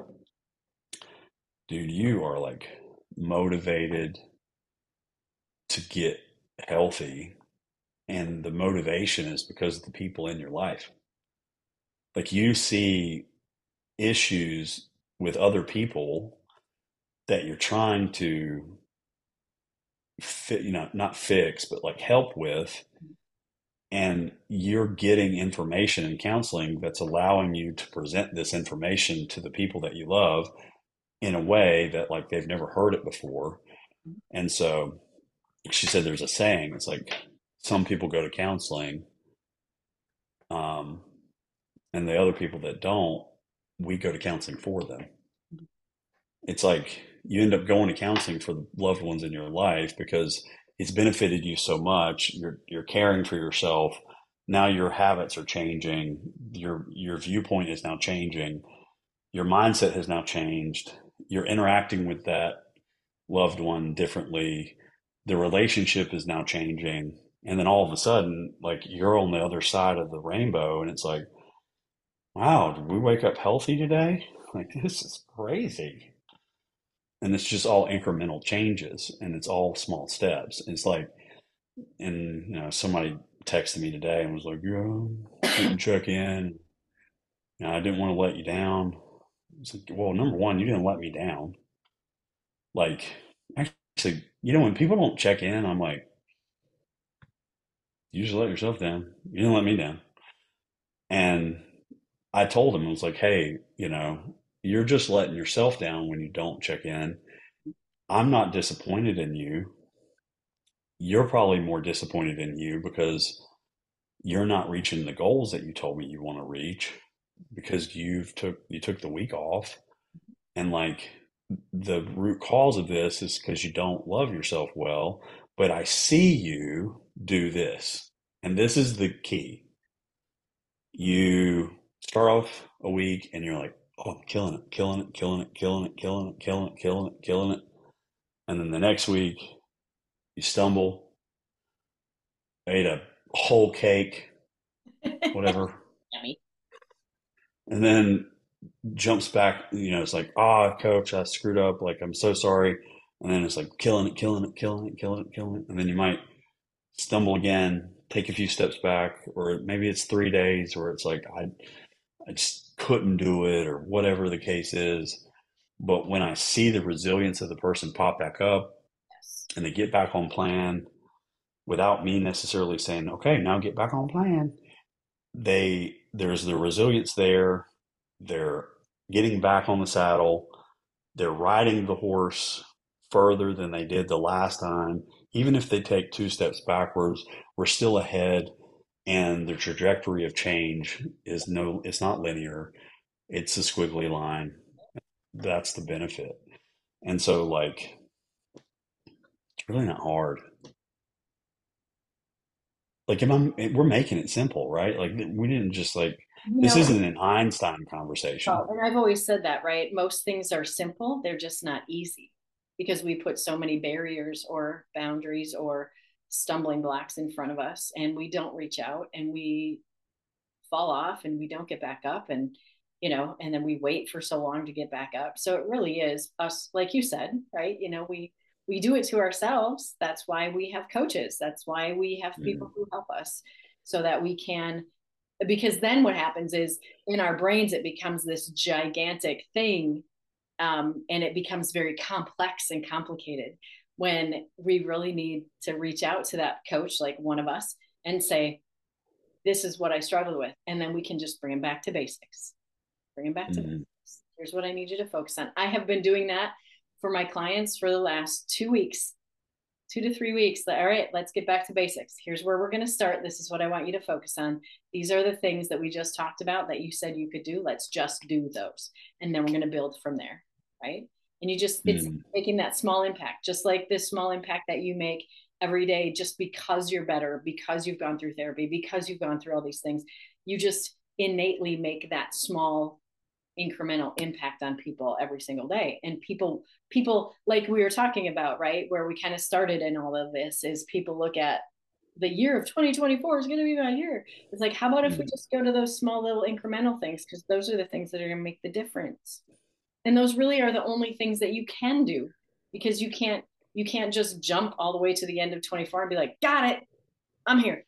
dude, you are like motivated to get healthy. And the motivation is because of the people in your life. Like you see issues with other people that you're trying to fit, you know, not fix, but like help with and you're getting information and counseling that's allowing you to present this information to the people that you love in a way that like they've never heard it before. And so she said there's a saying it's like some people go to counseling um and the other people that don't we go to counseling for them. It's like you end up going to counseling for the loved ones in your life because it's benefited you so much. You're you're caring for yourself. Now your habits are changing. Your your viewpoint is now changing. Your mindset has now changed. You're interacting with that loved one differently. The relationship is now changing. And then all of a sudden, like you're on the other side of the rainbow, and it's like, wow, did we wake up healthy today? Like, this is crazy. And it's just all incremental changes and it's all small steps. It's like, and, you know, somebody texted me today and was like, yeah, couldn't check in. You know, I didn't want to let you down. It's like, well, number one, you didn't let me down. Like, actually, you know, when people don't check in, I'm like, you just let yourself down. You didn't let me down. And I told him, I was like, hey, you know, you're just letting yourself down when you don't check in. I'm not disappointed in you. You're probably more disappointed in you because you're not reaching the goals that you told me you want to reach because you've took you took the week off and like the root cause of this is because you don't love yourself well but i see you do this and this is the key you start off a week and you're like, oh, I'm killing it, killing it, killing it, killing it, killing it, killing it, killing it, killing it. And then the next week, you stumble, ate a whole cake, whatever. Yummy. And then jumps back, you know, it's like, ah, oh, coach, I screwed up. Like, I'm so sorry. And then it's like killing it, killing it, killing it, killing it, killing it. And then you might stumble again, take a few steps back, or maybe it's three days where it's like, I, I just couldn't do it or whatever the case is. But when I see the resilience of the person pop back up yes. and they get back on plan without me necessarily saying, okay, now get back on plan, they there's the resilience there. They're getting back on the saddle. They're riding the horse further than they did the last time. Even if they take two steps backwards, we're still ahead and the trajectory of change is no it's not linear. It's a squiggly line. That's the benefit. And so like it's really not hard. Like if i'm we're making it simple right? Like we didn't just like this isn't an einstein conversation. Oh, and i've always said that right? Most things are simple. They're just not easy because we put so many barriers or boundaries or stumbling blocks in front of us and we don't reach out and we fall off and we don't get back up and you know and then we wait for so long to get back up. So it really is us like you said right? You know we we do it to ourselves. That's why we have coaches. That's why we have people mm. who help us so that we can because then what happens is in our brains it becomes this gigantic thing um, and it becomes very complex and complicated when we really need to reach out to that coach, like one of us, and say, This is what I struggled with. And then we can just bring them back to basics. Bring them back to mm-hmm. basics. Here's what I need you to focus on. I have been doing that for my clients for the last two weeks, two to three weeks. All right, let's get back to basics. Here's where we're going to start. This is what I want you to focus on. These are the things that we just talked about that you said you could do. Let's just do those. And then we're going to build from there. Right and you just it's mm. making that small impact just like this small impact that you make every day just because you're better because you've gone through therapy because you've gone through all these things. You just innately make that small incremental impact on people every single day. And people people like we were talking about right where we kind of started in all of this is people look at the year of 2024 is going to be my year. It's like how about if we mm. just go to those small little incremental things? Because those are the things that are going to make the difference and those really are the only things that you can do because you can't you can't just jump all the way to the end of 24 and be like got it. I'm here.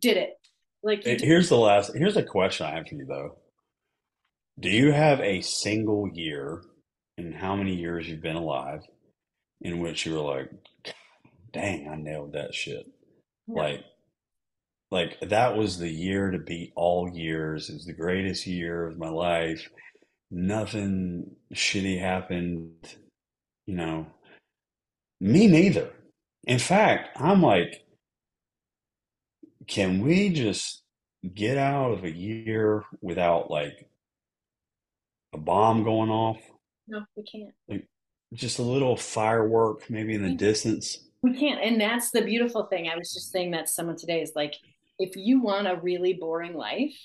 Did it. Like here's the last here's a question i have for you though. Do you have a single year in how many years you've been alive in which you were like dang i nailed that shit. Yeah. like like that was the year to beat all years. It was the greatest year of my life nothing shitty happened, you know. Me neither. In fact, I'm like, can we just get out of a year without like a bomb going off? No, we can't. Like just a little firework maybe in the distance. We can't. And that's the beautiful thing. I was just saying that to someone today is like, if you want a really boring life,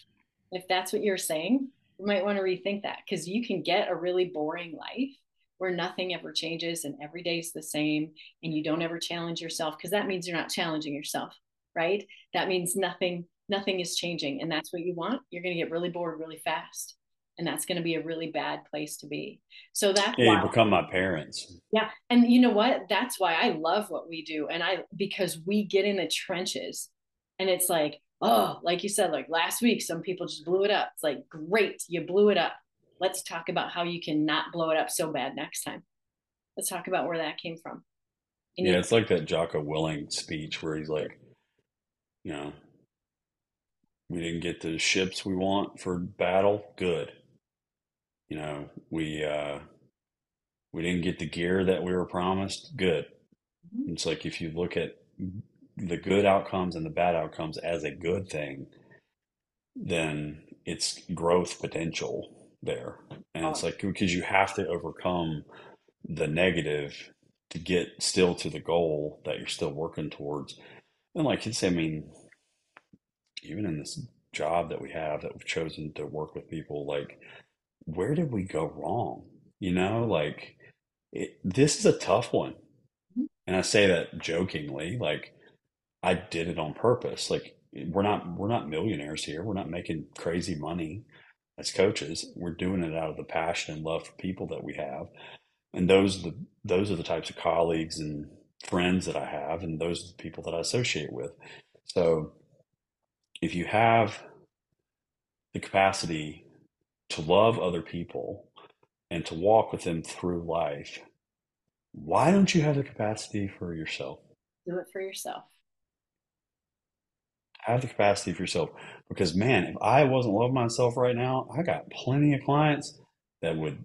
if that's what you're saying, you might want to rethink that because you can get a really boring life where nothing ever changes and every day is the same and you don't ever challenge yourself because that means you're not challenging yourself right? That means nothing, nothing is changing. And that's what you want. You're going to get really bored really fast. And that's going to be a really bad place to be. So that's yeah, why, you become my parents. Yeah. And you know what? That's why I love what we do. And I, because we get in the trenches and it's like, oh, like you said, like last week, some people just blew it up. It's like, great, you blew it up. Let's talk about how you can not blow it up so bad next time. Let's talk about where that came from. And yeah, you- it's like that Jocko Willink speech where he's like, you know, we didn't get the ships we want for battle. Good. You know, we uh we didn't get the gear that we were promised. Good. Mm-hmm. It's like if you look at the good outcomes and the bad outcomes as a good thing, then it's growth potential there. And it's like because you have to overcome the negative to get still to the goal that you're still working towards. And like you say, I mean, even in this job that we have that we've chosen to work with people, like, where did we go wrong? You know, like, it, this is a tough one. Mm-hmm. And I say that jokingly, like, I did it on purpose. Like, we're not we're not millionaires here. We're not making crazy money as coaches. We're doing it out of the passion and love for people that we have and those are the those are the types of colleagues and friends that I have, and those are the people that I associate with. So, if you have the capacity to love other people and to walk with them through life, why don't you have the capacity for yourself? Do it for yourself. Have the capacity for yourself. Because, man, if I wasn't loving myself right now, I got plenty of clients that would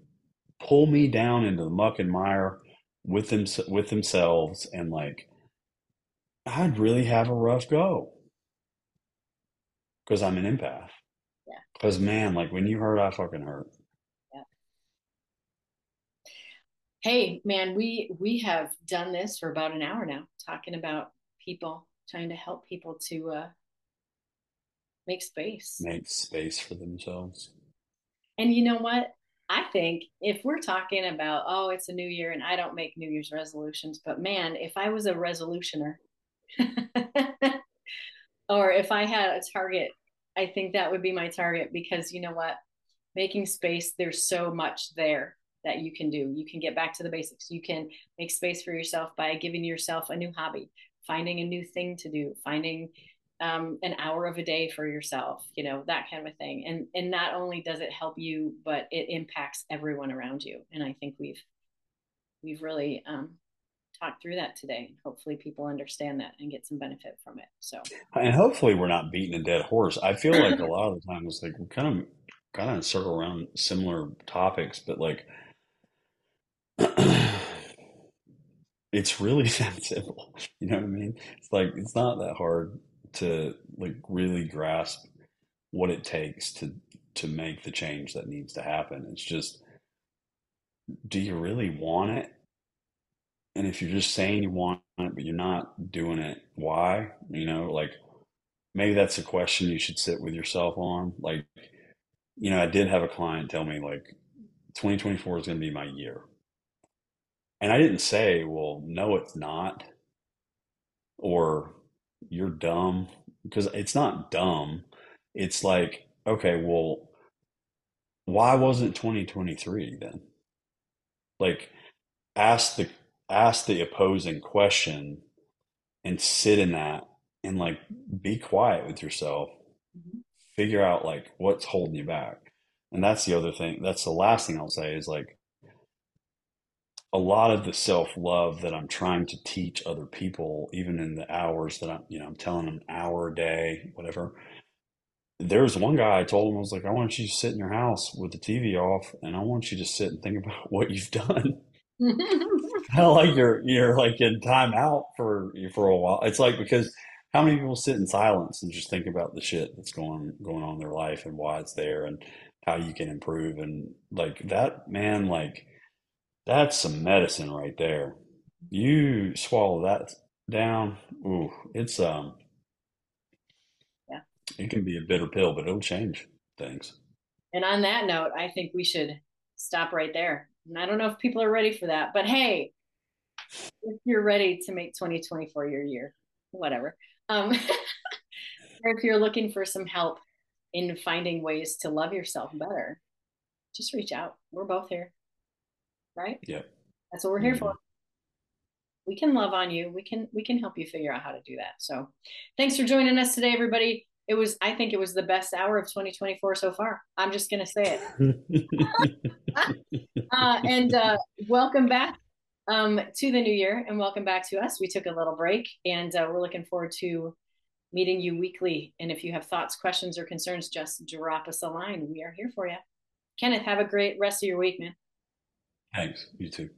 pull me down into the muck and mire with them with themselves and like I'd really have a rough go because I'm an empath. Yeah. Because man, like when you hurt, I fucking hurt. Yeah. Hey, man, we we have done this for about an hour now, talking about people, trying to help people to uh, make space, make space for themselves. And you know what? I think if we're talking about, oh, it's a new year and I don't make New Year's resolutions, but man, if I was a resolutioner or if I had a target, I think that would be my target because you know what? Making space, there's so much there that you can do. You can get back to the basics. You can make space for yourself by giving yourself a new hobby, finding a new thing to do, finding um, an hour of a day for yourself, you know, that kind of thing. And and not only does it help you, but it impacts everyone around you. And I think we've we've really um, talked through that today. Hopefully, people understand that and get some benefit from it. So, and hopefully, we're not beating a dead horse. I feel like a lot of the time it's like we kind of kind of circle around similar topics, but like. it's really that simple. You know what I mean? It's like it's not that hard to like really grasp what it takes to to make the change that needs to happen. It's just do you really want it? And if you're just saying you want it but you're not doing it, why? You know, like maybe that's a question you should sit with yourself on. Like, you know, I did have a client tell me like 2024 is going to be my year. And I didn't say, well, no, it's not. Or you're dumb because it's not dumb. It's like, okay, well, why wasn't 2023 then? Like, ask the ask the opposing question and sit in that and like be quiet with yourself. Mm-hmm. Figure out like what's holding you back. And that's the other thing. That's the last thing I'll say is like a lot of the self love that I'm trying to teach other people, even in the hours that I'm, you know, I'm telling them hour a day, whatever. There's one guy I told him I was like, I want you to sit in your house with the TV off, and I want you to sit and think about what you've done. kind of like you're you're like in timeout for for a while. It's like because how many people sit in silence and just think about the shit that's going going on in their life and why it's there and how you can improve and like that man like that's some medicine right there. You swallow that down, ooh, it's um yeah. It can be a bitter pill, but it'll change things. And on that note, I think we should stop right there. And I don't know if people are ready for that, but hey, if you're ready to make 2024 your year, whatever. um, or if you're looking for some help in finding ways to love yourself better, just reach out. We're both here. Right? Yeah. That's what we're here mm-hmm. for. We can love on you. We can we can help you figure out how to do that. So thanks for joining us today, everybody. It was I think it was the best hour of 2024 so far. I'm just gonna say it. uh, and uh, welcome back um, to the new year and welcome back to us. We took a little break and uh, we're looking forward to meeting you weekly. And if you have thoughts, questions, or concerns, just drop us a line. We are here for you. Kenneth, have a great rest of your week, man. Thanks. You too.